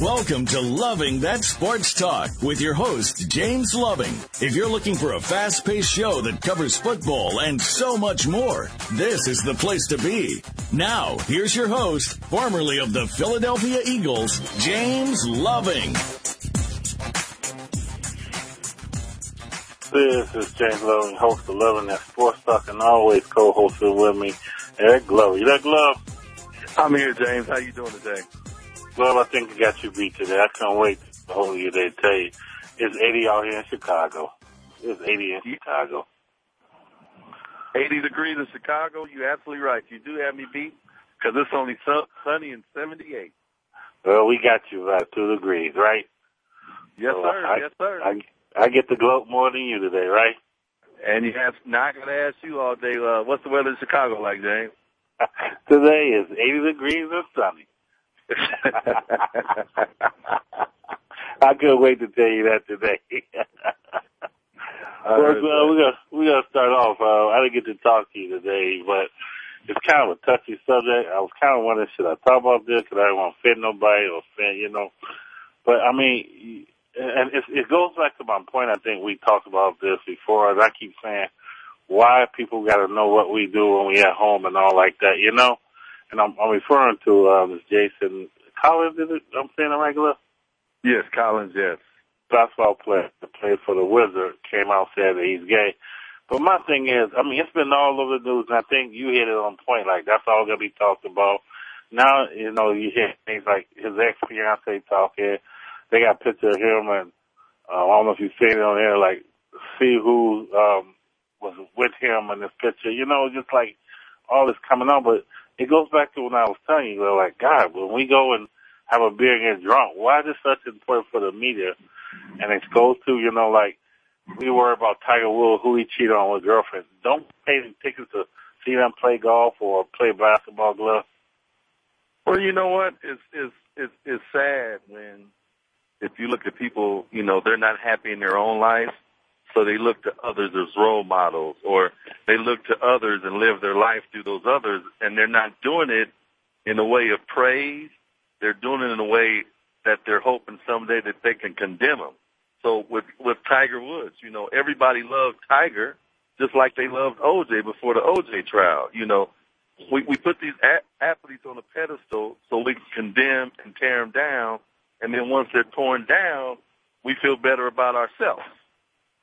Welcome to Loving That Sports Talk with your host, James Loving. If you're looking for a fast paced show that covers football and so much more, this is the place to be. Now, here's your host, formerly of the Philadelphia Eagles, James Loving. This is James Loving, host of Loving That Sports Talk, and always co-hosted with me, Eric Glove. You there, Glove? I'm here, James. How you doing today? Glove, I think I got you beat today. I can't wait to hold you today. Tell you, it's 80 out here in Chicago. It's 80 in Chicago. 80 degrees in Chicago. You're absolutely right. You do have me beat because it's only su- sunny and 78. Well, we got you about two degrees, right? Yes, So sir. I, yes, sir. I, I get the gloat more than you today, right? and you have not going to ask you all day. Uh, what's the weather in Chicago like, James? today is 80 degrees and sunny. I couldn't wait to tell you that today. Uh, we're gonna we're gonna start off. Uh, I didn't get to talk to you today, but it's kind of a touchy subject. I was kind of wondering should I talk about this because I don't want to offend nobody or offend, you know. But I mean, and it, it goes back to my point. I think we talked about this before. And I keep saying, why people got to know what we do when we at home and all like that, you know. And I'm, I'm referring to um, this Jason Collins. Is it? I'm saying it regular yes, Collins. Yes. basketball player that played for the Wizards came out said that he's gay. But my thing is, I mean, it's been all over the news, and I think you hit it on point. Like that's all gonna be talked about. Now, you know, you hear things like his ex fiance talking. They got a picture of him, and uh, I don't know if you've seen it on there. Like, see who um, was with him in this picture. You know, just like all this coming on. But it goes back to when I was telling you, they're like, God, when we go and have a beer and get drunk, why is it such important for the media? and expose to, you know, like we worry about Tiger Woods, who he cheated on with girlfriends. Don't pay the tickets to see them play golf or play basketball glove. Well, you know what? It's it's it's it's sad when if you look at people, you know, they're not happy in their own life, so they look to others as role models, or they look to others and live their life through those others, and they're not doing it in a way of praise. They're doing it in a way that they're hoping someday that they can condemn them. So with with Tiger Woods, you know, everybody loved Tiger just like they loved OJ before the OJ trial. You know, we we put these a- athletes on a pedestal so we can condemn and tear them down, and then once they're torn down, we feel better about ourselves.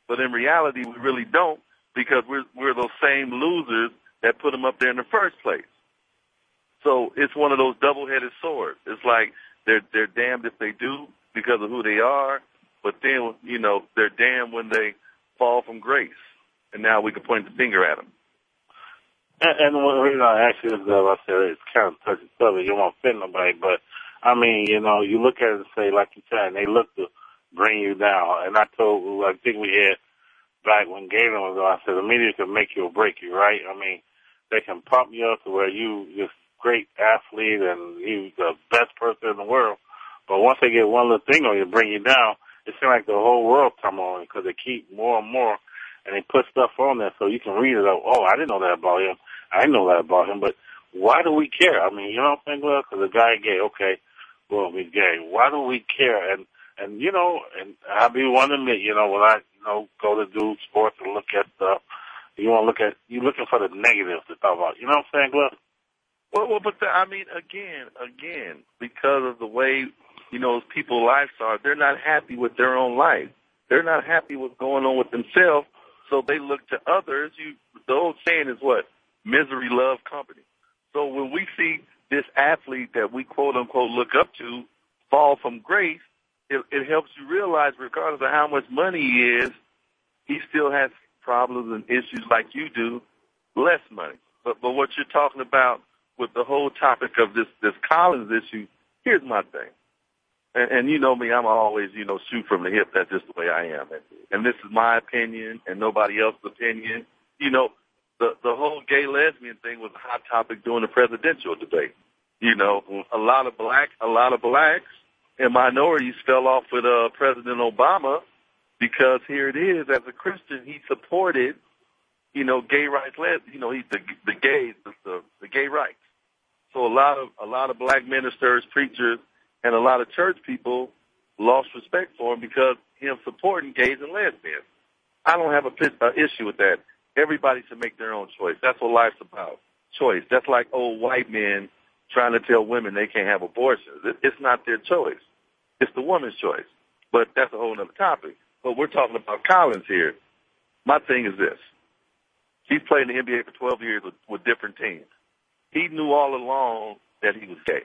But in reality, we really don't because we're we're those same losers that put them up there in the first place. So it's one of those double-headed swords. It's like they're they're damned if they do because of who they are, but then you know they're damned when they fall from grace. And now we can point the finger at them. And, and the reason I asked you this, I said it's kind of touchy subject. You won't offend nobody, but I mean, you know, you look at it and say, like you said, and they look to bring you down. And I told, I think we had back when Galen was on, I said the media can make you or break you, right? I mean, they can pump you up to where you just great athlete and you the best person in the world. But once they get one little thing on you, bring you down, it seems like the whole world come on because they keep more and more and they put stuff on there so you can read it. Out. Oh, I didn't know that about him. I know that about him. But why do we care? I mean, you know what I'm saying? Well, because the guy gay. Okay, well, he's gay. Why do we care? And and you know, and I'll be one to admit, you know, when I you know go to do sports and look at stuff, you want to look at you looking for the negatives to talk about. You know what I'm saying, Glenn? Well, well, but the, I mean, again, again, because of the way you know people's lives are, they're not happy with their own life. They're not happy with going on with themselves, so they look to others. You, the old saying is what? Misery love company. So when we see this athlete that we quote unquote look up to fall from grace, it, it helps you realize, regardless of how much money he is, he still has problems and issues like you do, less money. But but what you're talking about with the whole topic of this this Collins issue, here's my thing. And, and you know me, I'm always you know shoot from the hip. That's just the way I am. And, and this is my opinion and nobody else's opinion. You know, the the whole gay lesbian thing was a hot topic during the presidential debate. You know, a lot of black a lot of blacks and minorities fell off with uh, President Obama because here it is. As a Christian, he supported, you know, gay rights. You know, he's the the gays, the, the the gay rights. So a lot of a lot of black ministers, preachers, and a lot of church people lost respect for him because him supporting gays and lesbians. I don't have a uh, issue with that. Everybody should make their own choice. That's what life's about. Choice. That's like old white men trying to tell women they can't have abortions. It's not their choice. It's the woman's choice. But that's a whole other topic. But we're talking about Collins here. My thing is this. He's played in the NBA for 12 years with, with different teams. He knew all along that he was gay.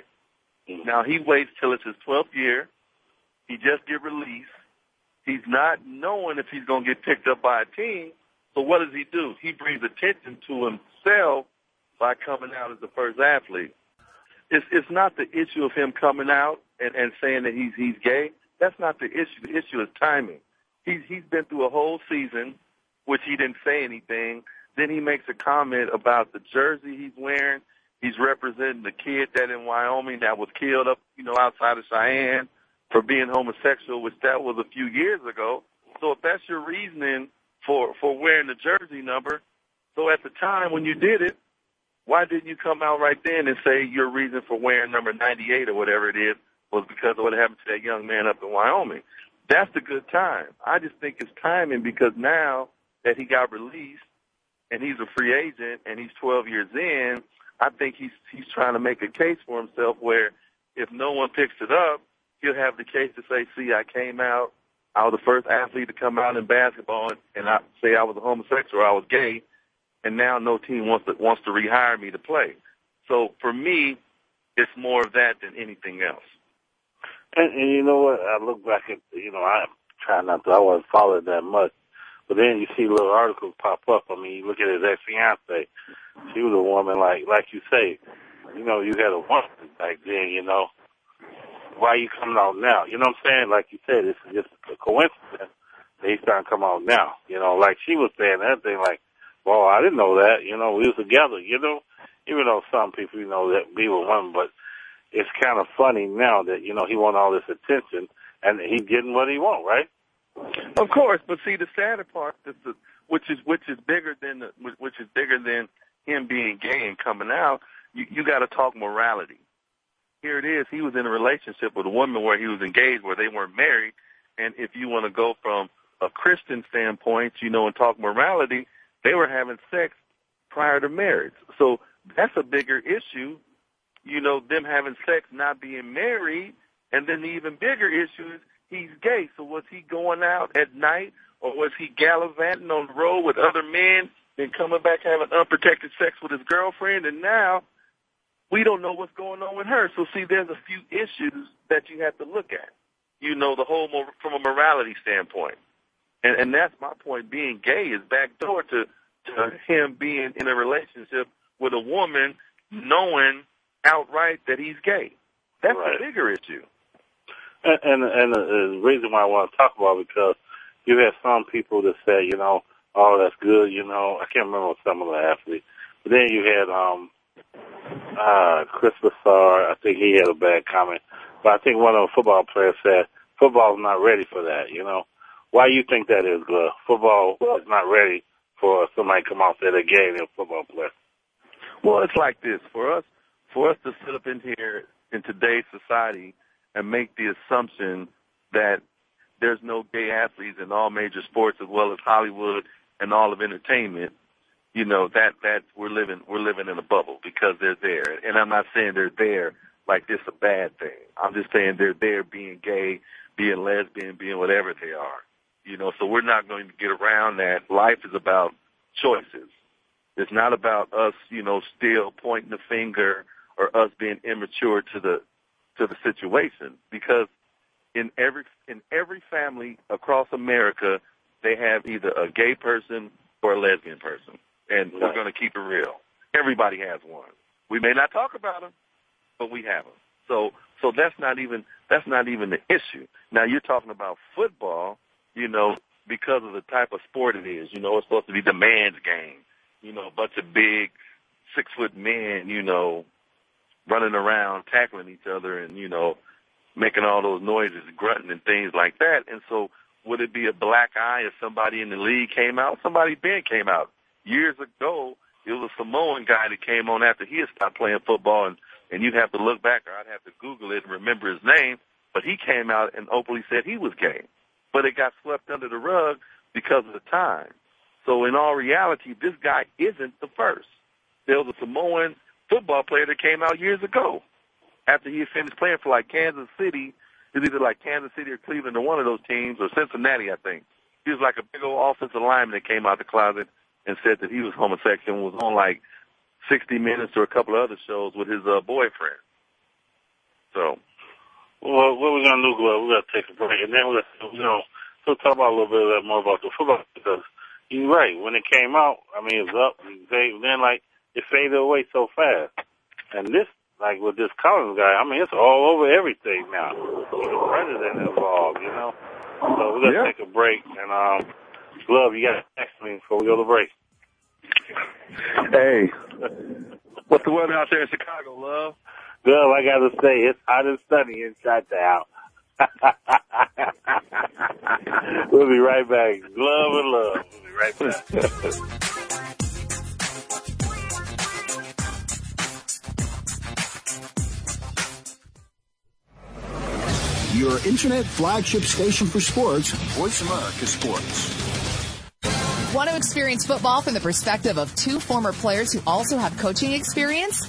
Mm-hmm. Now he waits till it's his 12th year. He just get released. He's not knowing if he's going to get picked up by a team. So what does he do? He brings attention to himself by coming out as the first athlete. It's it's not the issue of him coming out and, and saying that he's he's gay. That's not the issue. The issue is timing. He's he's been through a whole season, which he didn't say anything. Then he makes a comment about the jersey he's wearing. He's representing the kid that in Wyoming that was killed up, you know, outside of Cheyenne for being homosexual, which that was a few years ago. So if that's your reasoning for for wearing the jersey number, so at the time when you did it, why didn't you come out right then and say your reason for wearing number 98 or whatever it is was because of what happened to that young man up in Wyoming? That's the good time. I just think it's timing because now that he got released and he's a free agent and he's 12 years in, I think he's he's trying to make a case for himself where if no one picks it up, he'll have the case to say, "See, I came out. I was the first athlete to come out in basketball, and I say I was a homosexual, or I was gay, and now no team wants to wants to rehire me to play. So for me, it's more of that than anything else. And, and you know what? I look back at you know I try not to. I wasn't following that much, but then you see little articles pop up. I mean, you look at his ex fiance. She was a woman like like you say. You know, you had a woman back then. You know, why are you coming out now? You know what I'm saying? Like you said, it's just a coincidence he's starting to come out now. You know, like she was saying that thing like well, I didn't know that. You know, we was together. You know, even though some people, you know, that we were one, but it's kind of funny now that you know he want all this attention and he's getting what he want, right? Of course, but see the sadder part, is the, which is which is bigger than the, which is bigger than him being gay and coming out. You, you got to talk morality. Here it is. He was in a relationship with a woman where he was engaged, where they weren't married. And if you want to go from a Christian standpoint, you know, and talk morality, they were having sex prior to marriage. So that's a bigger issue, you know, them having sex, not being married. And then the even bigger issue is he's gay. So was he going out at night or was he gallivanting on the road with other men and coming back having unprotected sex with his girlfriend? And now we don't know what's going on with her. So see, there's a few issues that you have to look at, you know, the whole from a morality standpoint. And, and that's my point. Being gay is backdoor to, to him being in a relationship with a woman knowing outright that he's gay. That's right. a bigger issue. And, and, and the reason why I want to talk about it because you have some people that say, you know, oh, that's good, you know. I can't remember some of the athletes. But then you had um uh Chris Broussard, I think he had a bad comment. But I think one of the football players said football's not ready for that, you know. Why do you think that is, Glove? Football well, is not ready for somebody to come out there again in a football player. Well, it's like this. For us, for us to sit up in here in today's society and make the assumption that there's no gay athletes in all major sports as well as Hollywood and all of entertainment, you know, that that we're living we're living in a bubble because they're there. And I'm not saying they're there like this a bad thing. I'm just saying they're there being gay, being lesbian, being whatever they are. You know, so we're not going to get around that. Life is about choices. It's not about us, you know, still pointing the finger or us being immature to the to the situation because in every in every family across America, they have either a gay person or a lesbian person, and we're going to keep it real. Everybody has one. We may not talk about them, but we have them. So so that's not even that's not even the issue. Now you're talking about football, you know, because of the type of sport it is. You know, it's supposed to be the man's game. You know, a bunch of big six foot men, you know, running around tackling each other and, you know, making all those noises, grunting and things like that. And so would it be a black eye if somebody in the league came out? Somebody been came out. Years ago, it was a Samoan guy that came on after he had stopped playing football and, and you'd have to look back or I'd have to Google it and remember his name. But he came out and openly said he was gay. But it got swept under the rug because of the time. So in all reality, this guy isn't the first. There was a Samoan football player that came out years ago after he finished playing for like Kansas City. It was either like Kansas City or Cleveland or one of those teams or Cincinnati, I think. He was like a big old offensive lineman that came out the closet and said that he was homosexual and was on like 60 Minutes or a couple of other shows with his uh, boyfriend. So. Well, what we're gonna do, Glove, we're gonna take a break, and then we're gonna, you know, we'll talk about a little bit of that more about the football because you're right. When it came out, I mean, it was up. They, then like it faded away so fast, and this like with this Collins guy, I mean, it's all over everything now. The president involved, you know. So we're gonna yeah. take a break, and um, Glove, you got to text me before we go to break. Hey, what's the weather out there in Chicago, Love? Glove, I gotta say, it's hot and sunny inside the house. we'll be right back. Glove and love. We'll be right back. your internet flagship station for sports, Voice America Sports. Want to experience football from the perspective of two former players who also have coaching experience?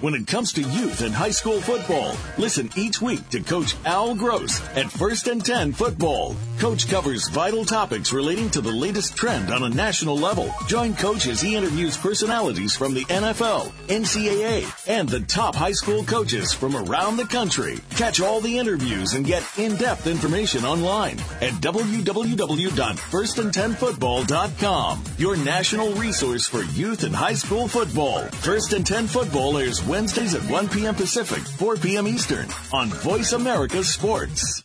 When it comes to youth and high school football, listen each week to Coach Al Gross at First and 10 Football. Coach covers vital topics relating to the latest trend on a national level. Join Coach as he interviews personalities from the NFL, NCAA, and the top high school coaches from around the country. Catch all the interviews and get in-depth information online at www.firstand10football.com. Your national resource for youth and high school football. First and 10 Football airs Wednesdays at 1 p.m. Pacific, 4 p.m. Eastern on Voice America Sports.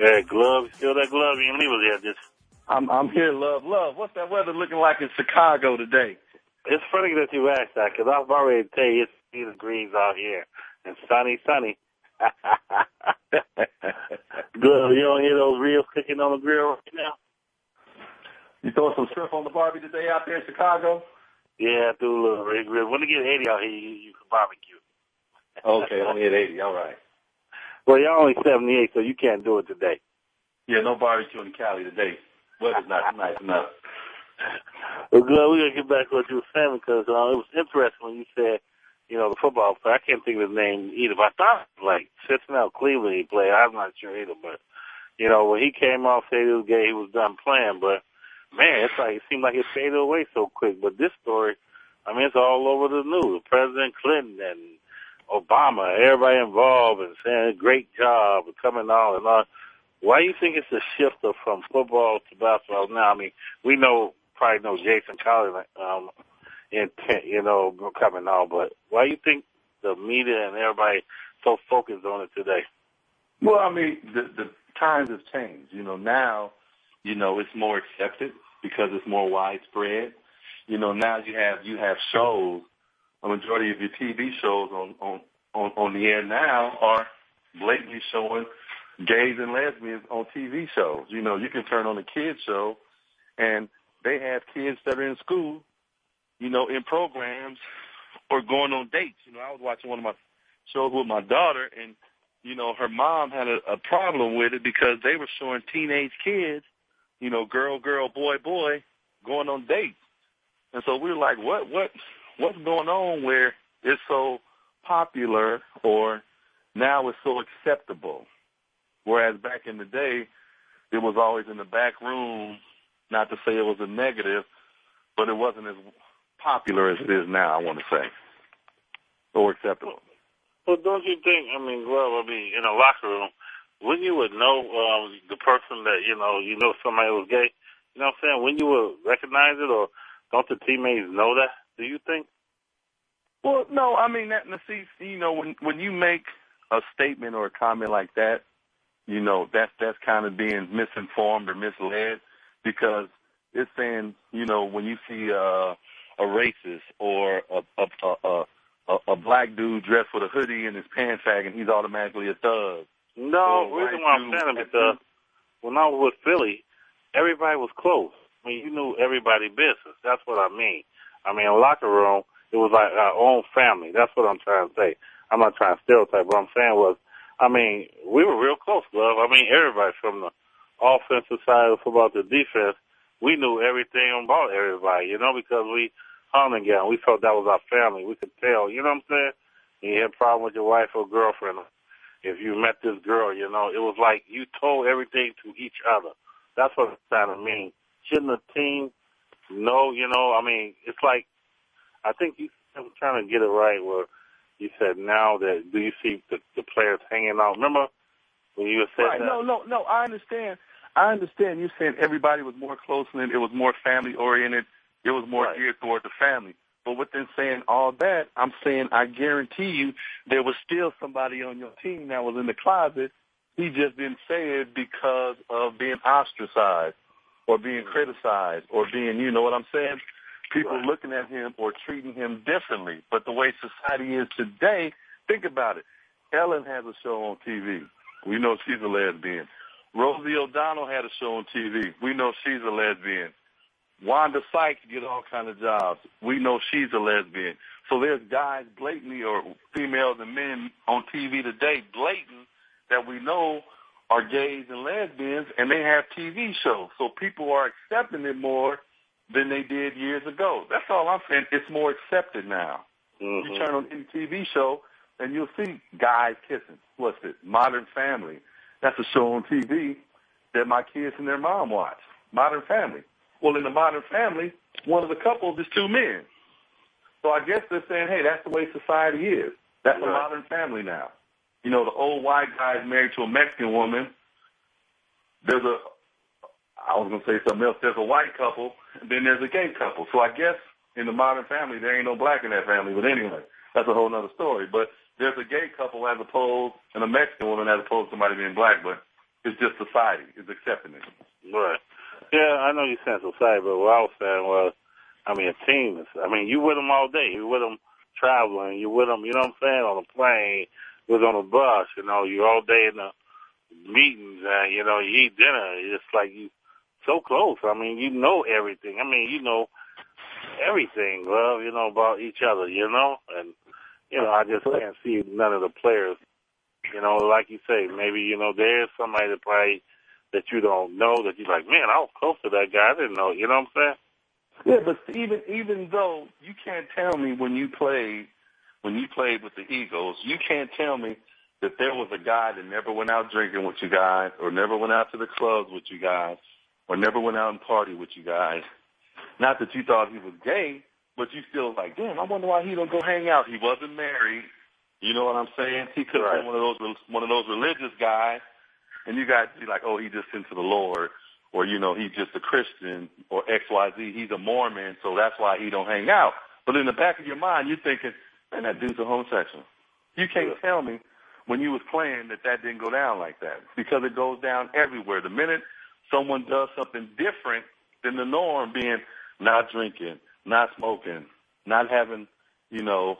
Hey, Glove, still that Glove? You ain't leave us yet, just. I'm I'm here, love, love. What's that weather looking like in Chicago today? It's funny that you asked that because I've already tell you it's 80 degrees out here and sunny, sunny. Glove, you don't hear those reels cooking on the grill right now? You throw some shrimp on the barbie today out there in Chicago? Yeah, I threw a little rig grill. When they get 80 out here, you, you can barbecue. okay, only at 80. All right. Well, you're only 78, so you can't do it today. Yeah, no barbecue in Cali today. Weather's not nice enough. Well, good. We're going to get back to what you were saying because uh, it was interesting when you said, you know, the football player. I can't think of his name either. But I thought like Cincinnati, Cleveland he played. I'm not sure either. But you know, when he came off, said he was gay, he was done playing. But man, it's like it seemed like it faded away so quick. But this story, I mean, it's all over the news. President Clinton and Obama, everybody involved, and saying great job, and coming on and on. Why do you think it's a shift from football to basketball now? I mean, we know probably know Jason Collins um, intent, you know, coming on. But why do you think the media and everybody so focused on it today? Well, I mean, the the times have changed. You know, now, you know, it's more accepted because it's more widespread. You know, now you have you have shows. A majority of your TV shows on on on, on the air now are blatantly showing gays and lesbians on TV shows. You know, you can turn on a kids show, and they have kids that are in school you know, in programs or going on dates. You know, I was watching one of my shows with my daughter and, you know, her mom had a, a problem with it because they were showing teenage kids, you know, girl, girl, boy, boy, going on dates. And so we were like, what, what, what's going on where it's so popular or now it's so acceptable? Whereas back in the day, it was always in the back room, not to say it was a negative, but it wasn't as popular as it is now, I want to say, or acceptable. Well, don't you think? I mean, well, I mean, in a locker room, when you would know um, the person that you know, you know somebody was gay. You know what I'm saying? When you would recognize it, or don't the teammates know that? Do you think? Well, no. I mean, that. See, you know, when when you make a statement or a comment like that, you know, that's that's kind of being misinformed or misled because it's saying, you know, when you see uh a racist or a a a, a, a black dude dressed with a hoodie and his pants sagging, he's automatically a thug. No, the reason why I'm saying it because when I was with Philly, everybody was close. I mean, you knew everybody business. That's what I mean. I mean, locker room, it was like our own family. That's what I'm trying to say. I'm not trying to stereotype. What I'm saying was, I mean, we were real close, love. I mean, everybody from the offensive side of football to defense, we knew everything about everybody, you know, because we hung together. We felt that was our family. We could tell, you know what I'm saying? You had a problem with your wife or girlfriend. If you met this girl, you know, it was like you told everything to each other. That's what it's trying to mean. Shouldn't a team know, you know, I mean, it's like, I think you, I'm trying to get it right where you said now that, do you see the, the players hanging out? Remember when you said right. that? No, no, no, I understand. I understand you saying everybody was more close and it was more family oriented it was more right. geared toward the family. But within saying all that, I'm saying I guarantee you there was still somebody on your team that was in the closet. He just didn't say it because of being ostracized or being criticized or being, you know what I'm saying? People Right. looking at him or treating him differently. But the way society is today, think about it. Ellen has a show on TV. We know she's a lesbian. Rosie O'Donnell had a show on TV. We know she's a lesbian. Wanda Sykes get all kind of jobs. We know she's a lesbian. So there's guys blatantly, or females and men on TV today, blatant that we know are gays and lesbians, and they have TV shows. So people are accepting it more than they did years ago. That's all I'm saying. It's more accepted now. Mhm. You turn on any TV show, and you'll see guys kissing. What's it? Modern Family. That's a show on TV that my kids and their mom watch. Modern Family. Well, in the Modern Family, one of the couples is two men. So I guess they're saying, hey, that's the way society is. That's a modern family now. You know, the old white guy is married to a Mexican woman. There's a, I was going to say something else. There's a white couple, and then there's a gay couple. So I guess in the modern family, there ain't no black in that family. But anyway, that's a whole other story. But there's a gay couple as opposed, and a Mexican woman as opposed to somebody being black. But it's just society is accepting it. Right. Yeah, I know you saying society, but what I was saying was, I mean, a team is, I mean, you with them all day. You with them traveling. You with them, you know what I'm saying, on a plane, was on a bus, you know, you all day in the meetings, and, you know, you eat dinner. It's like you so close. I mean, you know everything. I mean, you know everything, well, you know, about each other, you know, and, you know, I just can't see none of the players, you know, like you say, maybe, you know, there's somebody that probably that you don't know that you're like, man, I was close to that guy. I didn't know. You know what I'm saying? Yeah, but even even though you can't tell me when you played when you played with the Eagles, you can't tell me that there was a guy that never went out drinking with you guys, or never went out to the clubs with you guys, or never went out and party with you guys. Not that you thought he was gay, but you still like, damn, I wonder why he don't go hang out. He wasn't married. You know what I'm saying? He could have been one of those one of those religious guys, and you guys be like, oh, he just into the Lord, or you know, he's just a Christian, or X Y Z. He's a Mormon, so that's why he don't hang out. But in the back of your mind, you're thinking, man, that dude's a homosexual. You can't tell me when you was playing that that didn't go down like that because it goes down everywhere. The minute someone does something different than the norm, being not drinking, not smoking, not having, you know,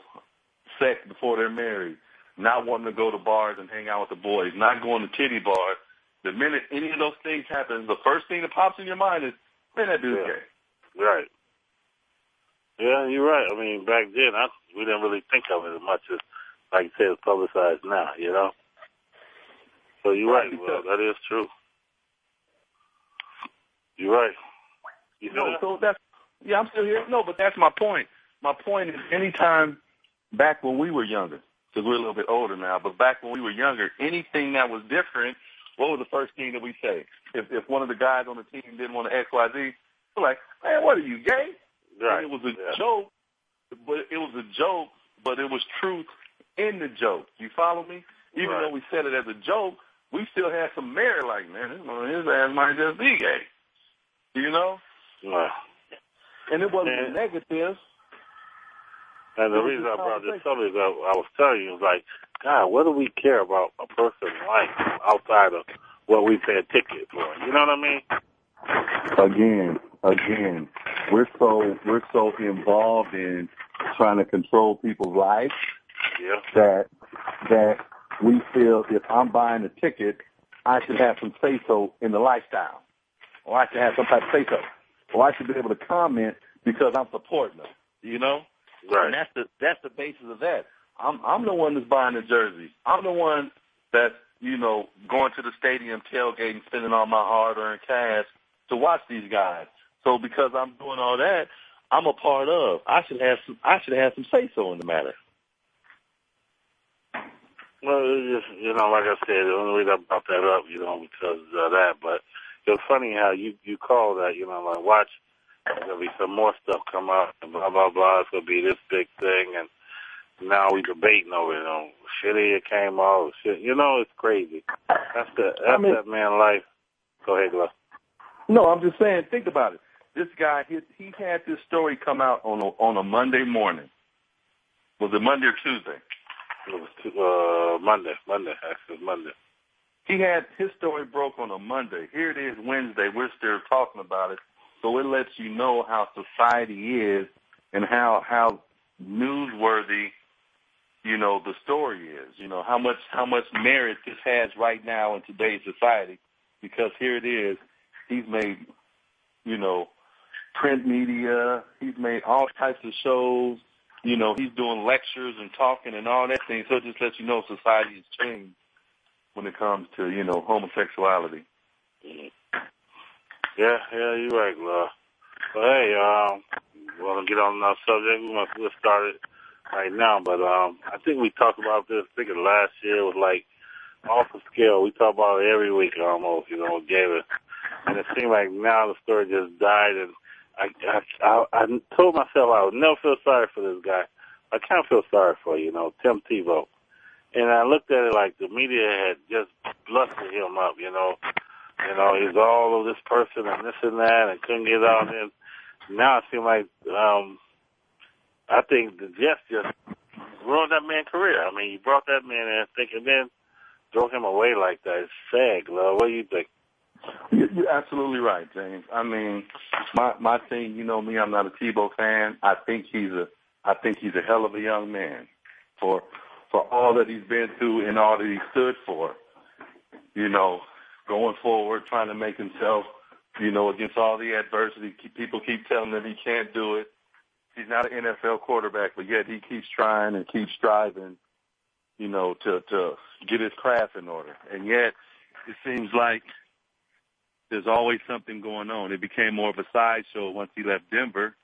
sex before they're married, not wanting to go to bars and hang out with the boys, not going to titty bars. The minute any of those things happen, the first thing that pops in your mind is, man, that dude's Yeah. gay. Right. Yeah, you're right. I mean, back then, I, we didn't really think of it as much as, like you said, it's publicized now, you know? So you're right, well, that is true. You're right. You know, No, so that's yeah, I'm still here. No, but that's my point. My point is, anytime back when we were younger, because we're a little bit older now, but back when we were younger, anything that was different, what was the first thing that we say? If if one of the guys on the team didn't want to X Y Z, we're like, man, what are you gay? Right. And it was a yeah. joke, but it was a joke, but it was truth in the joke. You follow me? Even Right. though we said it as a joke, we still had some merit. Like, man, his, his ass might just be gay. You know? Right. And it wasn't And- negative. And the It reason I brought this conversation. up is I, I was telling you, was like, God, what do we care about a person's life outside of what we pay a ticket for? You know what I mean? again, again, we're so we're so involved in trying to control people's lives Yeah. that that we feel if I'm buying a ticket, I should have some say so in the lifestyle, or I should have some type of say so, or I should be able to comment because I'm supporting them. You know, and Right. that's the that's the basis of that. I'm I'm the one that's buying the jersey. I'm the one that's you know going to the stadium, tailgating, spending all my hard-earned cash to watch these guys. So because I'm doing all that, I'm a part of. I should have some. I should have some say so in the matter. Well, it's just, you know, like I said, the only reason I brought that up, you know, because of that. But it's funny how you you call that, you know, like watch there's gonna be some more stuff come out and blah blah blah. It's gonna be this big thing, and now we debating over it. You know, shit here came off. Shit, you know, it's crazy. That's the that's I mean- that man life. Go ahead, Glenn. No, I'm just saying. Think about it. This guy, he, he had this story come out on a, on a Monday morning. Was it Monday or Tuesday? It was uh, Monday. Monday, actually, Monday. He had his story broke on a Monday. Here it is Wednesday. We're still talking about it. So it lets you know how society is and how how newsworthy, you know, the story is. You know how much how much merit this has right now in today's society. Because here it is, he's made, you know, print media. He's made all types of shows. You know, he's doing lectures and talking and all that thing. So it just lets you know society has changed when it comes to you know homosexuality. Yeah, yeah, you're right, Love. But hey, um, want to get on our subject. We must get started right now. But um, I think we talked about this. I think it last year was like off the scale. We talk about it every week almost. You know, gave it, and it seemed like now the story just died. And I, I, I, I told myself I would never feel sorry for this guy. I kind of feel sorry for you know Tim Tebow. And I looked at it like the media had just blustered him up, you know. You know, he's all of this person and this and that and couldn't get out and now it seems like um I think the Jets just ruined that man's career. I mean, you brought that man in thinking then throw him away like that. It's sad, love. What do you think? You- You're absolutely right, James. I mean, my my thing, you know me, I'm not a Tebow fan. I think he's a I think he's a hell of a young man for for all that he's been through and all that he stood for. You know, going forward, trying to make himself, you know, against all the adversity. People keep telling him he can't do it. He's not an NFL quarterback, but yet he keeps trying and keeps striving, you know, to to get his craft in order. And yet, it seems like there's always something going on. It became more of a sideshow once he left Denver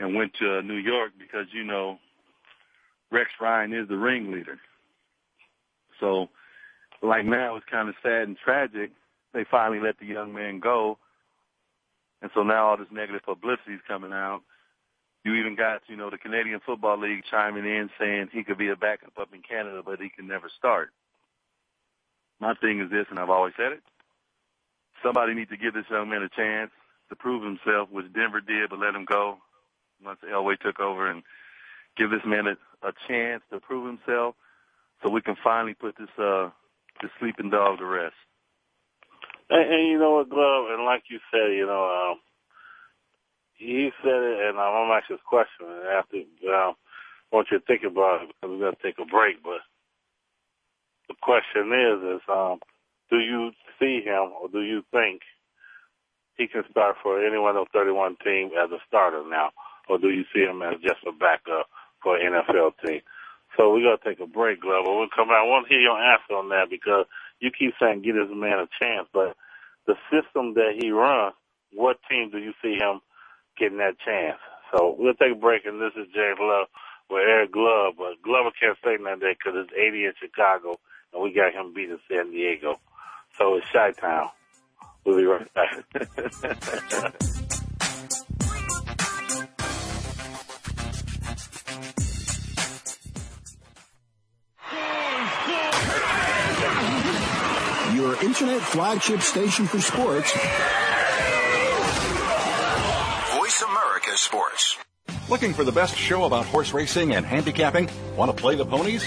and went to uh, New York because, you know, Rex Ryan is the ringleader. So, like now, it's kind of sad and tragic. They finally let the young man go, and so now all this negative publicity is coming out. You even got, you know, the Canadian Football League chiming in saying he could be a backup up in Canada, but he can never start. My thing is this, and I've always said it. Somebody needs to give this young man a chance to prove himself, which Denver did, but let him go once Elway took over and give this man a, a chance to prove himself so we can finally put this uh this sleeping dog to rest. And, and you know what, Glove, and like you said, you know, um, he said it, and I'm gonna ask this question, and after um, I want you to think about it because we're gonna take a break. But the question is, is um, do you see him, or do you think he can start for any one of the 31 team as a starter now, or do you see him as just a backup for an NFL team? So we're gonna take a break, Glover. We'll come back. I want to hear your answer on that because you keep saying give this man a chance, but the system that he runs, what team do you see him getting that chance? So we'll take a break, and this is James Love with Eric Glove, but Glover can't say nothing because it's 80 in Chicago, and we got him beat in San Diego. So it's Chi Town. We'll be right back. Your internet flagship station for sports. Voice America Sports. Looking for the best show about horse racing and handicapping? Want to play the ponies?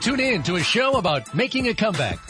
Tune in to a show about making a comeback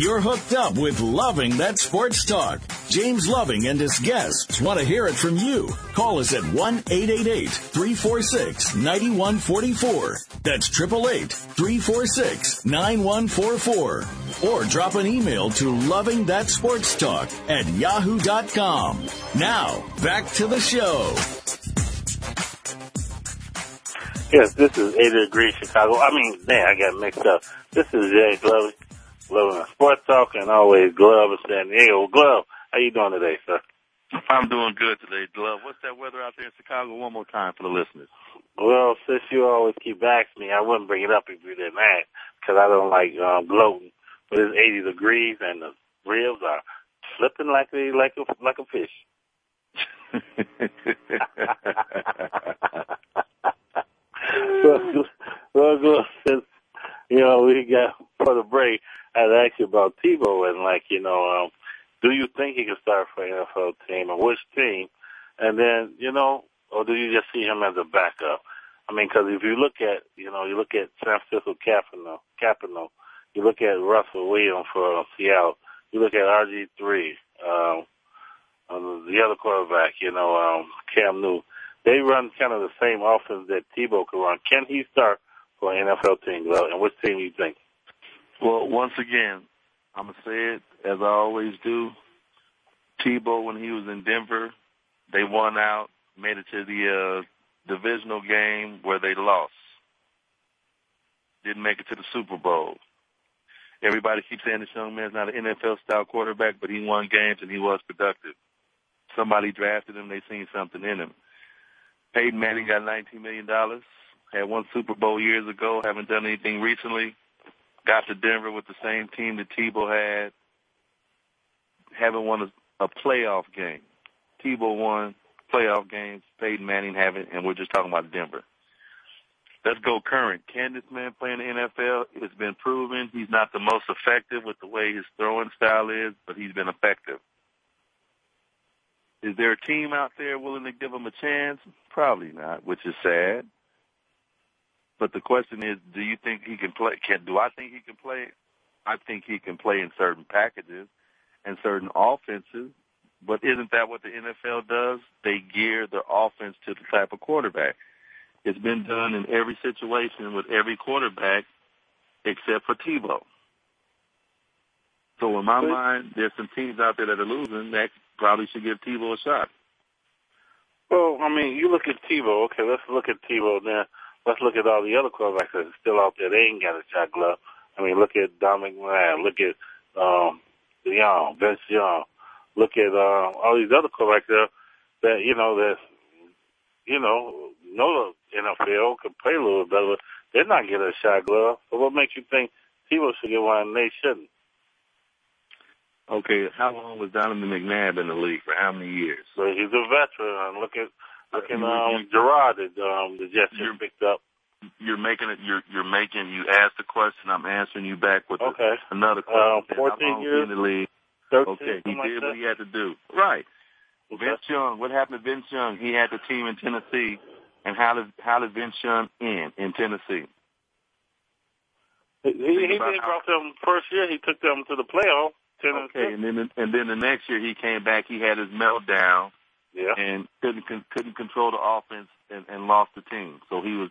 You're hooked up with Loving That Sports Talk. James Loving and his guests want to hear it from you. Call us at 1-888-346-9144. That's 888-346-9144. Or drop an email to Loving That Sports Talk at yahoo.com. Now, back to the show. Yes, this is 80 degrees Chicago. I mean, man, I got mixed up. This is Jay Glove, Glove Sports Talk, and always Glove in San Diego. Glove, how you doing today, sir? I'm doing good today, Glove. What's that weather out there in Chicago? One more time for the listeners. Well, since you always keep asking me, I wouldn't bring it up if you didn't ask, because I don't like um, gloating. But it's 80 degrees, and the ribs are slipping like a like a like a fish. well, well, well, since you know we got for the break, I'd ask you about Tebow and like you know, um, do you think he can start for an NFL team and which team? And then you know, or do you just see him as a backup? I mean, because if you look at you know, you look at San Francisco Capino, Capino, you look at Russell Williams for uh, Seattle, you look at RG three, um, the other quarterback, you know, um, Cam Newton they run kind of the same offense that Tebow can run. Can he start for an NFL team? Well, and which team do you think? Well, once again, I'm gonna say it as I always do. Tebow, when he was in Denver, they won out, made it to the uh, divisional game where they lost. didn't make it to the Super Bowl. Everybody keeps saying this young man's not an NFL style quarterback, but he won games and he was productive. Somebody drafted him, they seen something in him. Peyton Manning got $19 million, had one Super Bowl years ago, haven't done anything recently. Got to Denver with the same team that Tebow had, haven't won a, a playoff game. Tebow won playoff games, Peyton Manning haven't, and we're just talking about Denver. Let's go current. Can this man play in the NFL? It's been proven he's not the most effective with the way his throwing style is, but he's been effective. Is there a team out there willing to give him a chance? Probably not, which is sad. But the question is, do you think he can play? Can do I think he can play? I think he can play in certain packages and certain offenses. But isn't that what the NFL does? They gear their offense to the type of quarterback. It's been done in every situation with every quarterback except for Tebow. So in my mind, there's some teams out there that are losing that probably should give Tebow a shot. Well, I mean, you look at Tebow. Okay, let's look at Tebow then. Let's look at all the other quarterbacks that are still out there. They ain't got a shot glove. I mean, look at Dominic Moran. Look at um, Young, Vince Young. Look at uh, all these other quarterbacks there that you know that you know know the NFL can play a little better. They're not getting a shot glove. So what makes you think Tebow should get one and they shouldn't? Okay, how long was Donovan McNabb in the league? For how many years? So he's a veteran. Look at look at um, Garrard that um, the Jets just picked up. You're making it. You're you're making. You asked the question. I'm answering you back with okay. a, another question. Um, Fourteen years in the league. 13, okay, he like did that? what he had to do. Right. Okay. Vince Young. What happened to Vince Young? He had the team in Tennessee, and how did how did Vince Young end in Tennessee? He, he, he about how- brought them first year. He took them to the playoff. Tennessee. Okay, and then and then the next year he came back. He had his meltdown Yeah. and couldn't couldn't control the offense and, and lost the team. So he was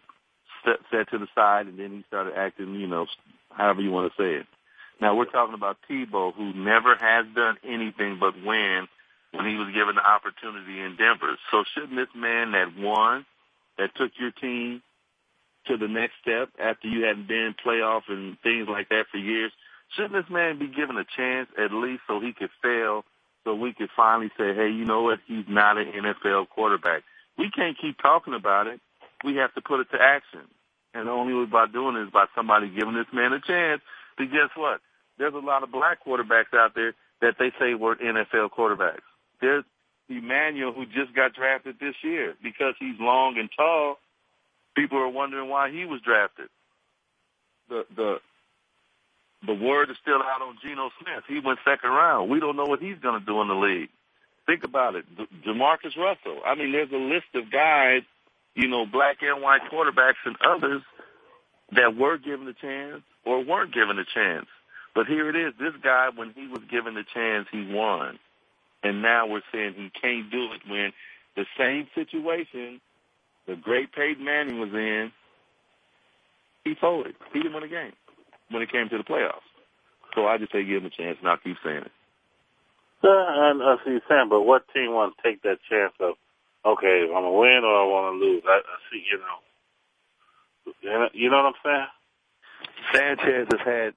set, set to the side, and then he started acting, you know, however you want to say it. Now we're talking about Tebow, who never has done anything but win when he was given the opportunity in Denver. So shouldn't this man that won, that took your team to the next step after you hadn't been playoff and things like that for years, shouldn't this man be given a chance at least so he could fail, so we could finally say, hey, you know what, he's not an NFL quarterback. We can't keep talking about it. We have to put it to action. And the only way by doing it is by somebody giving this man a chance. Because guess what? There's a lot of black quarterbacks out there that they say were NFL quarterbacks. There's EJ Manuel who just got drafted this year because he's long and tall. People are wondering why he was drafted. The the the word is still out on Geno Smith. He went second round. We don't know what he's going to do in the league. Think about it. D- JaMarcus Russell. I mean, there's a list of guys, you know, black and white quarterbacks and others that were given a chance or weren't given a chance. But here it is. This guy, when he was given the chance, he won. And now we're saying he can't do it when the same situation the great Peyton Manning was in, he folded. He didn't win a game when it came to the playoffs. So I just say give him a chance, and I'll keep saying it. Yeah, and I see you saying, but what team want to take that chance of, okay, I'm gonna win or I want to lose? I, I see, you know, you know, what I'm saying? Sanchez has had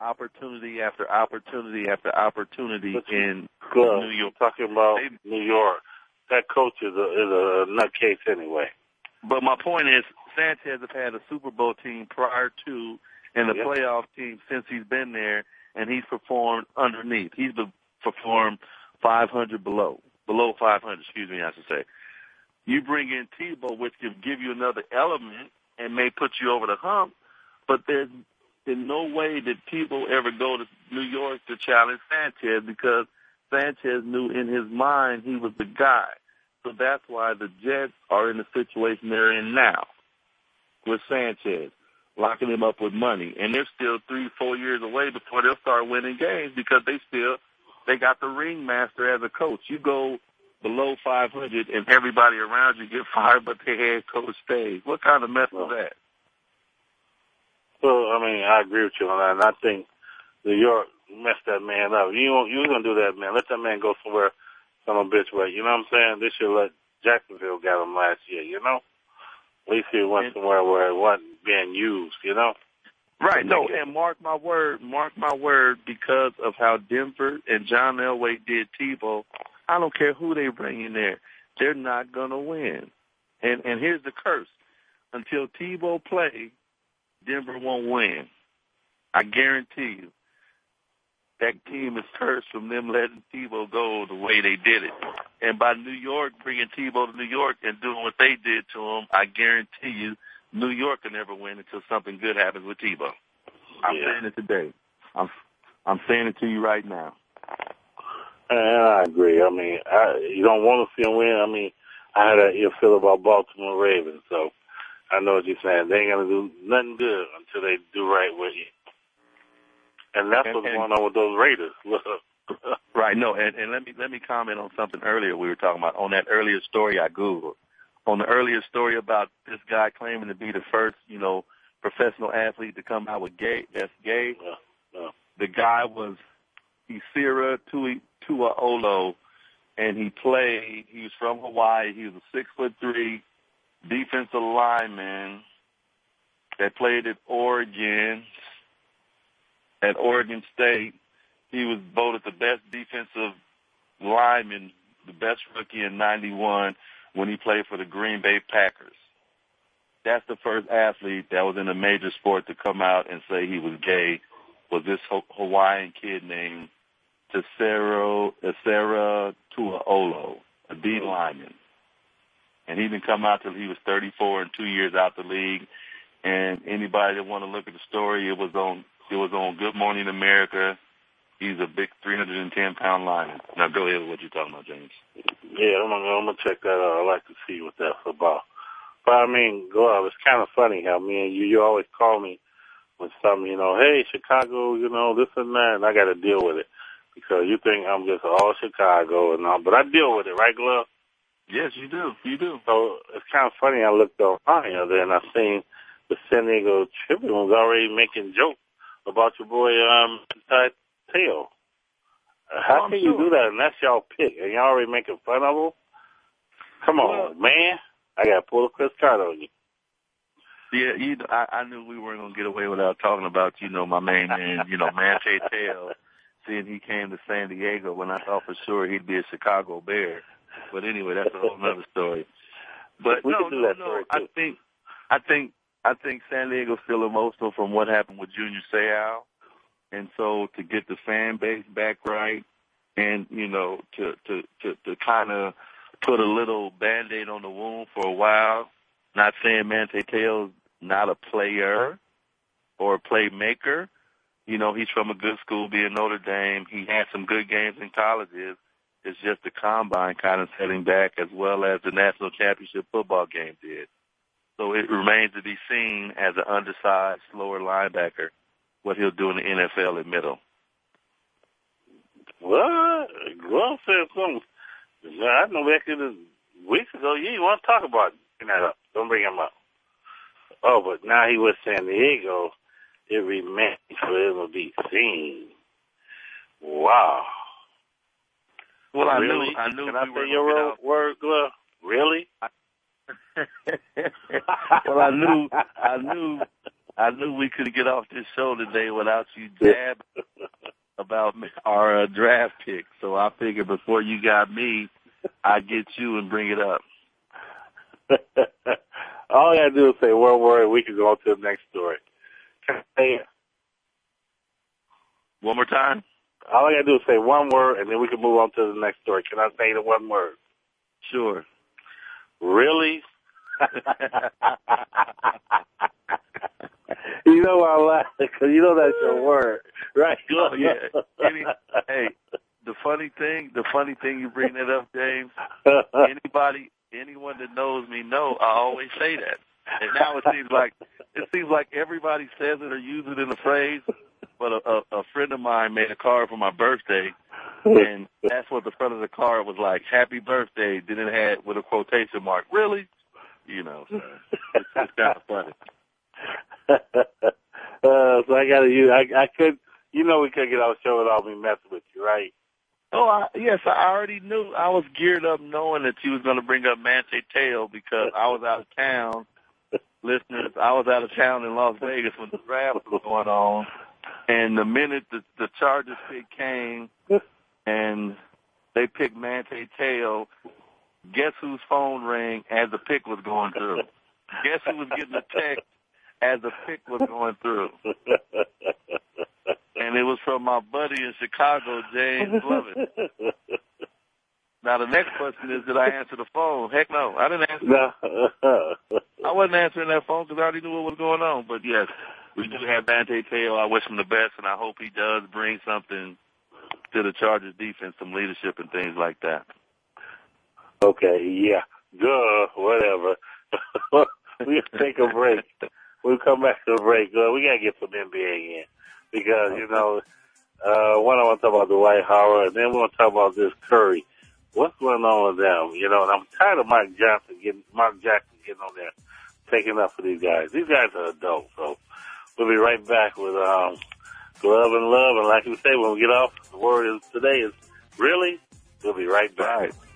opportunity after opportunity after opportunity But you- in Glove, New York. Talking about New York, that coach is a is a nutcase anyway. But my point is, Sanchez has had a Super Bowl team prior to and a Yeah. playoff team since he's been there, and he's performed underneath. He's performed 500 below, below 500. Excuse me, I should say. You bring in Tebow, which can give you another element and may put you over the hump, but there's in no way did Tebow ever go to New York to challenge Sanchez because Sanchez knew in his mind he was the guy. So that's why the Jets are in the situation they're in now with Sanchez, locking them up with money. And they're still three, four years away before they'll start winning games because they still they got the ringmaster as a coach. You go below 500 and everybody around you get fired, but the head coach stays. What kind of mess is that? Well, I mean, I agree with you on that, and I think New York messed that man up. You you gonna do that, man? Let that man go somewhere, some bitch way. You know what I'm saying? They should let Jacksonville got him last year. You know, at least he went somewhere where it wasn't being used. You know. Right. No, and mark my word, mark my word, because of how Denver and John Elway did Tebow, I don't care who they bring in there, they're not gonna win. And and here's the curse: until Tebow play, Denver won't win. I guarantee you. That team is cursed from them letting Tebow go the way they did it. And by New York bringing Tebow to New York and doing what they did to him, I guarantee you New York can never win until something good happens with Tebow. I'm Yeah. saying it today. I'm I'm saying it to you right now. And I agree. I mean, I, you don't want to see them win. I mean, I had a ill feel about Baltimore Ravens, so I know what you're saying. They ain't gonna do nothing good until they do right with you. And that's And- what's and- going on with those Raiders. Right. No, and, and let me let me comment on something earlier we were talking about on that earlier story I googled. On the earlier story about this guy claiming to be the first, you know, professional athlete to come out with gay that's gay. Yeah, yeah. The guy was Esera Tui Tua Olo and he played he was from Hawaii. He was a six foot three defensive lineman that played at Oregon at Oregon State. He was voted the best defensive lineman, the best rookie in 91 when he played for the Green Bay Packers. That's the first athlete that was in a major sport to come out and say he was gay was this Hawaiian kid named Tesero Esera Tuaolo, a D lineman. And he didn't come out till he was 34 and two years out the league. And anybody that want to look at the story, it was on it was on Good Morning America. He's a big 310 pound lineman. Now go ahead with what you're talking about, James. Yeah, I'm gonna, I'm gonna check that out. I like to see what that's about. But I mean, Glove, it's kind of funny how me and you, you always call me with something, you know, hey, Chicago, you know, this and that, and I got to deal with it because you think I'm just all Chicago and all, but I deal with it, right, Glove? Yes, you do. You do. So it's kind of funny. I looked online the other and I seen the San Diego Tribune was already making jokes about your boy um Ty Tail. Uh, How Oh, I'm can you sure. do that? And that's y'all pick, and y'all already making fun of him. Come on, man! I got to pull a Cris Carter on you. Yeah, you. I, I knew we weren't gonna get away without talking about you know my main man, you know Manti Te'o. Seeing he came to San Diego when I thought for sure he'd be a Chicago Bear. But anyway, that's a whole other story. But We no, can do no, that no. I think, I think, I think San Diego's still emotional from what happened with Junior Seau, and so to get the fan base back right, and you know to to to to kind of put a little band-aid on the wound for a while. Not saying Manti Te'o's not a player or a playmaker. You know, he's from a good school, being Notre Dame. He had some good games in colleges. It's just the combine kind of setting back as well as the national championship football game did. So it remains to be seen as an undersized, slower linebacker what he'll do in the NFL at middle. Well, Glove said something. I know back in the weeks ago. You didn't want to talk about it. Bring that up. Don't bring him up. Oh, but now he was San Diego. It remains for him to be seen. Wow. Well, I really? knew, I knew Can I we were say your word, word, Glove? Really? well, I knew, I knew, I knew we could get off this show today without you jabbing about our uh, draft pick. So I figured before you got me, I'd get you and bring it up. All I gotta do is say one word. and We can go on to the next story. Can I say it? One more time. All I gotta do is say one word, and then we can move on to the next story. Can I say the one word? Sure. Really? you know I laugh because you know that's your word, right? Oh yeah. Any, hey, the funny thing, the funny thing you bring that up, James. Anybody, anyone that knows me know I always say that. And now it seems like it seems like everybody says it or uses it in a phrase. But a, a, a friend of mine made a card for my birthday, and that's what the front of the card was like: "Happy birthday." Then it had with a quotation mark. Really? You know, so it's, it's kind of funny. uh, so I got to use. I, I could. You know, we could get off the show without me messing with you, right? Oh, I, yes, I already knew. I was geared up knowing that you was going to bring up Manti Te'o because I was out of town listeners, I was out of town in Las Vegas when the draft was going on, and the minute the, the Chargers pick came, and they picked Manti Te'o, guess whose phone rang as the pick was going through? Guess who was getting a text as the pick was going through? And it was from my buddy in Chicago, James Loving. Now the next question is, did I answer the phone? Heck no, I didn't answer. No. I wasn't answering that phone because I already knew what was going on. But yes, we do have Manti Te'o. I wish him the best, and I hope he does bring something to the Chargers defense, some leadership and things like that. Okay, yeah. Duh, whatever. we'll take a break. We'll come back to the break. Uh, we gotta get some NBA in. Because, you know, uh, one I want to talk about the Dwight Howard, and then we want to talk about this Curry. What's going on with them? You know, and I'm tired of Mike Johnson getting, Mark Jackson getting on there, taking up for these guys. These guys are adults, so we'll be right back with, um, glove and love. And like we say, when we get off, the word is today is really. We'll be right back.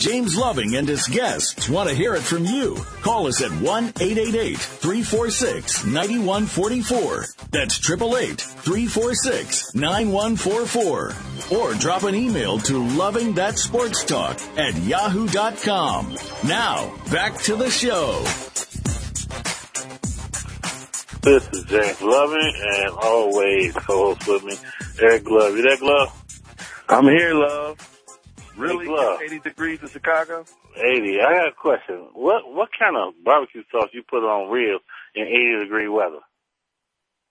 James Loving and his guests want to hear it from you. Call us at 1-888-346-9144. That's 888-346-9144. Or drop an email to lovingthatsportstalk at yahoo.com. Now, back to the show. This is James Loving, and always co-host with me, Eric Glove. You there, Glove? I'm here, love. Really? Hey, 80 degrees in Chicago? 80. I got a question. What what kind of barbecue sauce you put on ribs in 80 degree weather?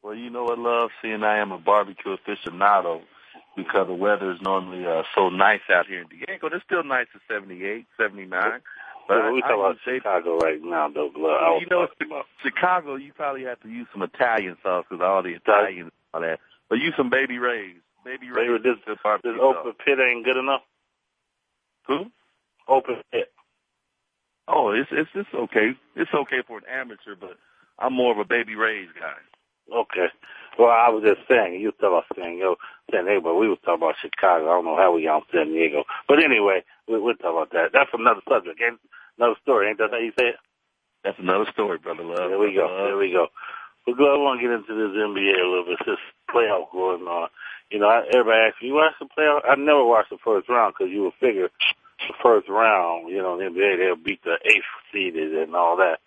Well, you know what, love? Seeing I am a barbecue aficionado because the weather is normally uh, so nice out here in Diego. It's still nice at 78, 79. But Yeah, we I, talking I about Chicago right now, though, Glove. Well, was you know, about- Chicago, you probably have to use some Italian sauce because all the Italians all that. But use some Baby Ray's. Baby Ray's this, is this sauce. open pit ain't good enough. Who? Open pit. Oh, it's it's it's okay. It's okay for an amateur, but I'm more of a Baby Ray's guy. Okay. Well, I was just saying, you talking about San Diego, San Diego, but we was talking about Chicago. I don't know how we got on San Diego. But anyway, we, we'll talk about that. That's another subject. Ain't another story. Ain't that how you say it? That's another story, brother love. There we go. Love. There we go. Well, good. I want to get into this NBA a little bit. This playoff going on. You know, I, everybody asks me, you watch the playoff? I never watched the first round because you would figure the first round, you know, the NBA, they'll beat the eighth seeded and all that.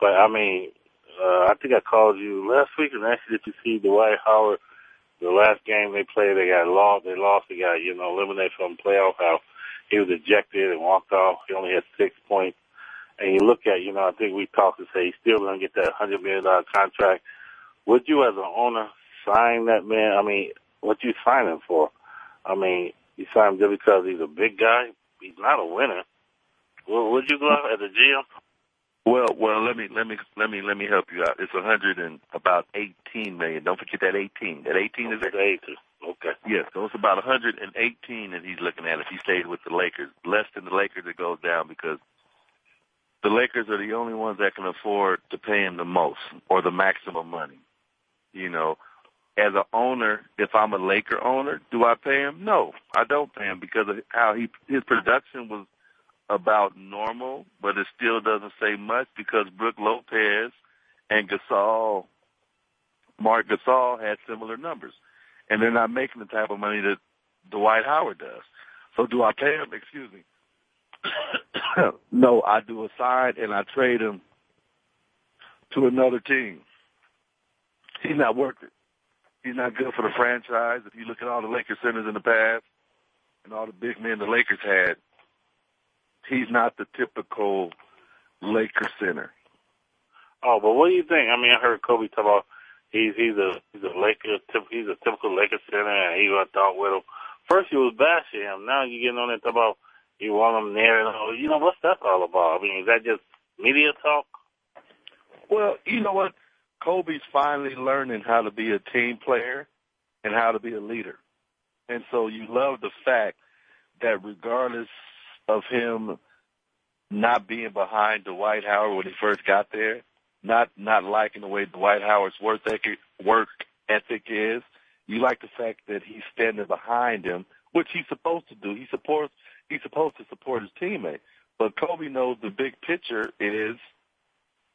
But, I mean, uh, I think I called you last week and asked you did you see Dwight Howard, the last game they played, they got lost, they lost, they got, you know, eliminated from the playoff, how he was ejected and walked off. He only had six points. And you look at, you know, I think we talked to say he's still going to get that $100 million contract. Would you as an owner sign that man? I mean, what you sign him for? I mean, you sign him just because he's a big guy. He's not a winner. Well, would you go out as a GM? Well, well, let me let me let me let me help you out. It's a hundred and about eighteen million. Don't forget that eighteen. That eighteen is it? Eighteen. Okay. Yes, so it's about a hundred and eighteen that he's looking at if he stays with the Lakers. Less than the Lakers, it goes down because the Lakers are the only ones that can afford to pay him the most or the maximum money. You know, as an owner, if I'm a Laker owner, do I pay him? No, I don't pay him because of how he his production was about normal, but it still doesn't say much because Brook Lopez and Gasol, Marc Gasol had similar numbers. And they're not making the type of money that Dwight Howard does. So do I pay him? Excuse me. no, I do a side and I trade him to another team. He's not worth it. He's not good for the franchise. If you look at all the Lakers centers in the past and all the big men the Lakers had, he's not the typical Laker center. Oh, but what do you think? I mean, I heard Kobe talk about he's he's a he's a Laker he's a typical Laker center, and he went out with him. First, he was bashing him. Now you getting on there talk about you want him there. And all. You know what's that all about? I mean, is that just media talk? Well, you know what? Kobe's finally learning how to be a team player and how to be a leader. And so you love the fact that regardless of him not being behind Dwight Howard when he first got there, not not liking the way Dwight Howard's work ethic, work ethic is. You like the fact that he's standing behind him, which he's supposed to do. He supports he's supposed to support his teammate. But Kobe knows the big picture is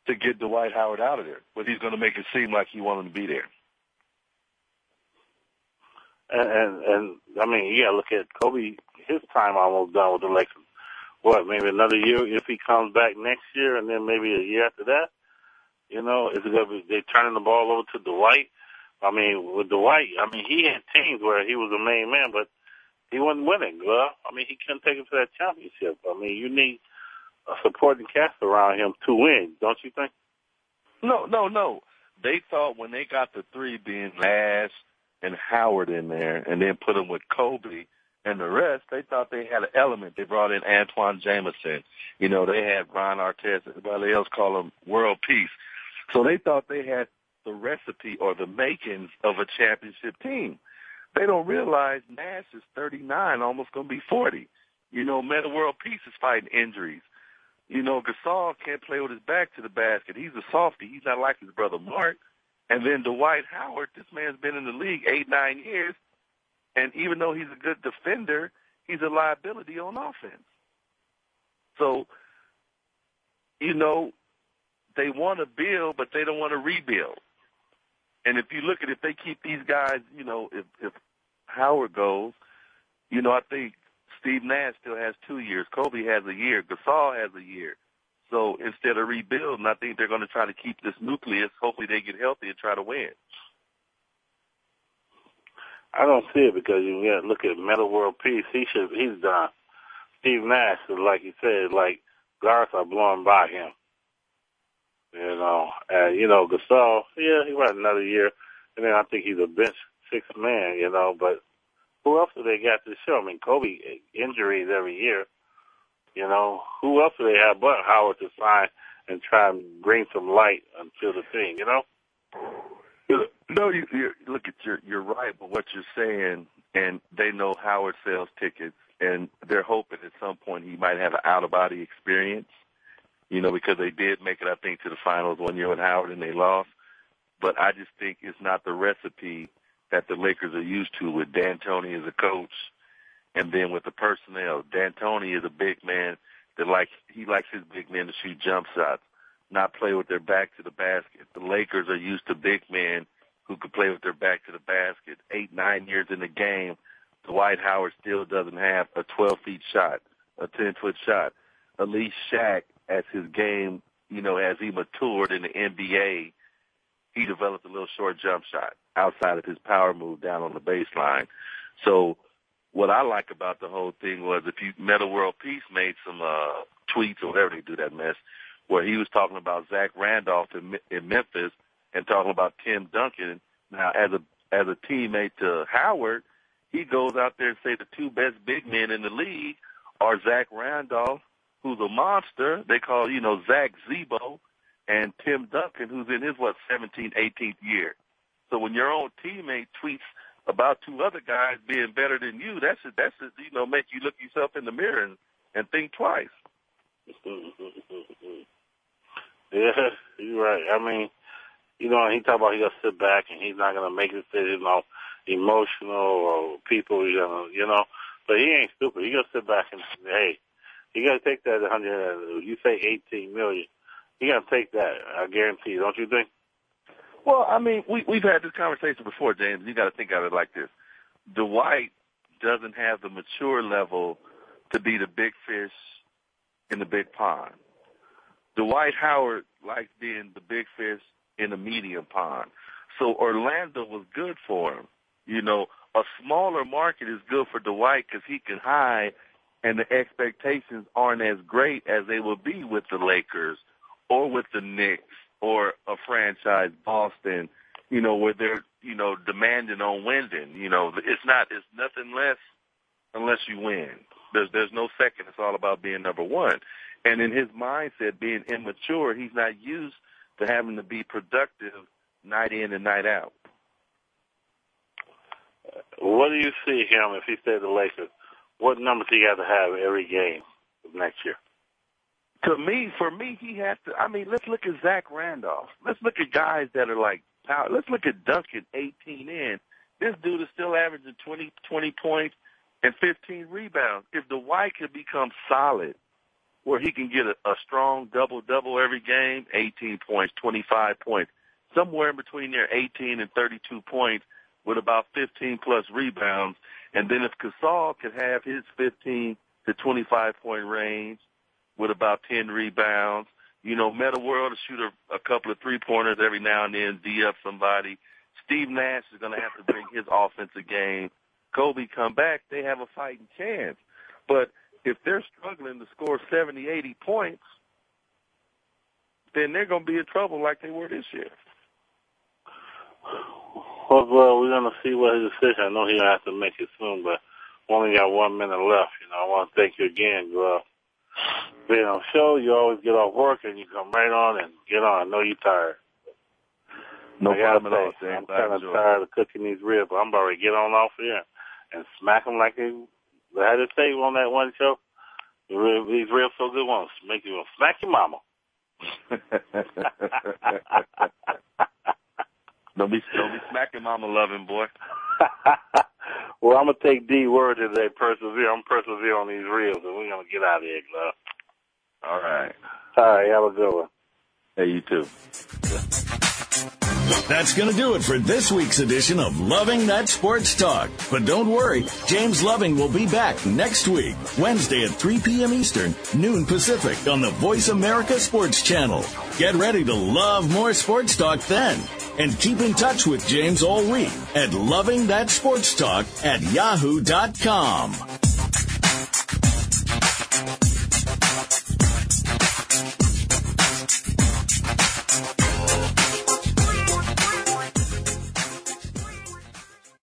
to get Dwight Howard out of there, but he's going to make it seem like he wanted to be there. And, and and I mean, yeah, look at Kobe. His time almost done with the Lakers. What, maybe another year if he comes back next year, and then maybe a year after that. You know, is it gonna be they turning the ball over to Dwight? I mean, with Dwight, I mean, he had teams where he was the main man, but he wasn't winning. Well, I mean, he couldn't take him to that championship. I mean, you need a supporting cast around him to win, don't you think? No, no, no. They thought when they got the three being Nash and Howard in there, and then put them with Kobe and the rest, they thought they had an element. They brought in Antawn Jamison. You know, they had Ron Artest. Everybody else called him World Peace. So they thought they had the recipe or the makings of a championship team. They don't realize Nash is 39, almost going to be 40. You know, Metta World Peace is fighting injuries. You know, Gasol can't play with his back to the basket. He's a softie. He's not like his brother Marc. And then Dwight Howard, this man's been in the league eight, nine years. And even though he's a good defender, he's a liability on offense. So, you know, they want to build, but they don't want to rebuild. And if you look at if they keep these guys, you know, if if Howard goes, you know, I think Steve Nash still has two years. Kobe has a year. Gasol has a year. So instead of rebuilding, I think they're going to try to keep this nucleus. Hopefully, they get healthy and try to win. I don't see it because you got look at Metta World Peace. He should he's done. Steve Nash like you said, like guards are blowing by him. You know, and you know Gasol, yeah, he got another year, and then I think he's a bench sixth man. You know, but who else do they got to show? I mean, Kobe eh, injuries every year. You know, who else do they have but Howard to sign and try and bring some light into the thing? You know. No, you, you look at your you're right, but what you're saying, and they know Howard sells tickets, and they're hoping at some point he might have an out of body experience you know, because they did make it, I think, to the finals one year with Howard and they lost. But I just think it's not the recipe that the Lakers are used to with D'Antoni as a coach and then with the personnel. D'Antoni is a big man that likes, he likes his big men to shoot jump shots, not play with their back to the basket. The Lakers are used to big men who could play with their back to the basket. Eight, nine years in the game, Dwight Howard still doesn't have a 12 feet shot, a 10 foot shot. At least Shaq as his game, you know, as he matured in the NBA, he developed a little short jump shot outside of his power move down on the baseline. So what I like about the whole thing was if you Metta World Peace made some uh tweets or whatever they do that mess, where he was talking about Zach Randolph in, in Memphis and talking about Tim Duncan. Now, as a as a teammate to Howard, he goes out there and say the two best big men in the league are Zach Randolph, who's a monster. They call, you know, Zach Z-Bo, and Tim Duncan, who's in his, what, 17th, 18th year. So when your own teammate tweets about two other guys being better than you, that's a, that's a, you know make you look yourself in the mirror and, and think twice. yeah, you're right. I mean, you know, he talk about he gonna sit back and he's not gonna make decisions on emotional or people, you know, you know. But he ain't stupid. He gonna sit back and hey, he gonna take that hundred. You say eighteen million. He gonna take that. I guarantee. You, don't you think? Well, I mean, we we've had this conversation before, James. You got to think of it like this: Dwight doesn't have the mature level to be the big fish in the big pond. Dwight Howard likes being the big fish in the medium pond. So Orlando was good for him. You know, a smaller market is good for Dwight because he can hide, and the expectations aren't as great as they will be with the Lakers or with the Knicks or a franchise Boston. You know, where they're you know demanding on winning. You know, it's not it's nothing less unless you win. There's there's no second. It's all about being number one. And in his mindset, being immature, he's not used to having to be productive night in and night out. What do you see him if he stayed the Lakers? What numbers he got to have every game next year? To me, for me, he has to. I mean, let's look at Zach Randolph. Let's look at guys that are like power. Let's look at Duncan, 18 in. This dude is still averaging 20, 20 points and 15 rebounds. If Dwight could become solid, where he can get a, a strong double double every game, 18 points, 25 points, somewhere in between there, 18 and 32 points with about 15 plus rebounds. And then if Gasol could have his 15 to 25 point range with about 10 rebounds, you know, Metta World to shoot a, a couple of three pointers every now and then, D up somebody. Steve Nash is going to have to bring his offensive game. Kobe come back, they have a fighting chance. But if they're struggling to score 70, 80 points, then they're going to be in trouble like they were this year. Well, well we're going to see what his decision. I know he'll have to make it soon, but only got one minute left. You know, I want to thank you again, Gruff. Being on show, you always get off work and you come right on and get on. I know you're tired. No problem at all, I'm kind of tired of cooking these ribs. I'm about to get on off here and smack them like they, had to say on that one show. These ribs so good, ones make you smack your mama. don't be don't be smacking mama loving boy. well, I'm gonna take D word today. Persevere. I'm persevere on these reels, and we're gonna get out of here, Glove. All right. All right. Have a good one. Hey, you too. That's going to do it for this week's edition of Loving That Sports Talk. But don't worry, James Loving will be back next week, Wednesday at 3 p.m. Eastern, noon Pacific on the Voice America Sports Channel. Get ready to love more sports talk then. And keep in touch with James all week at Loving That Sports Talk at yahoo.com.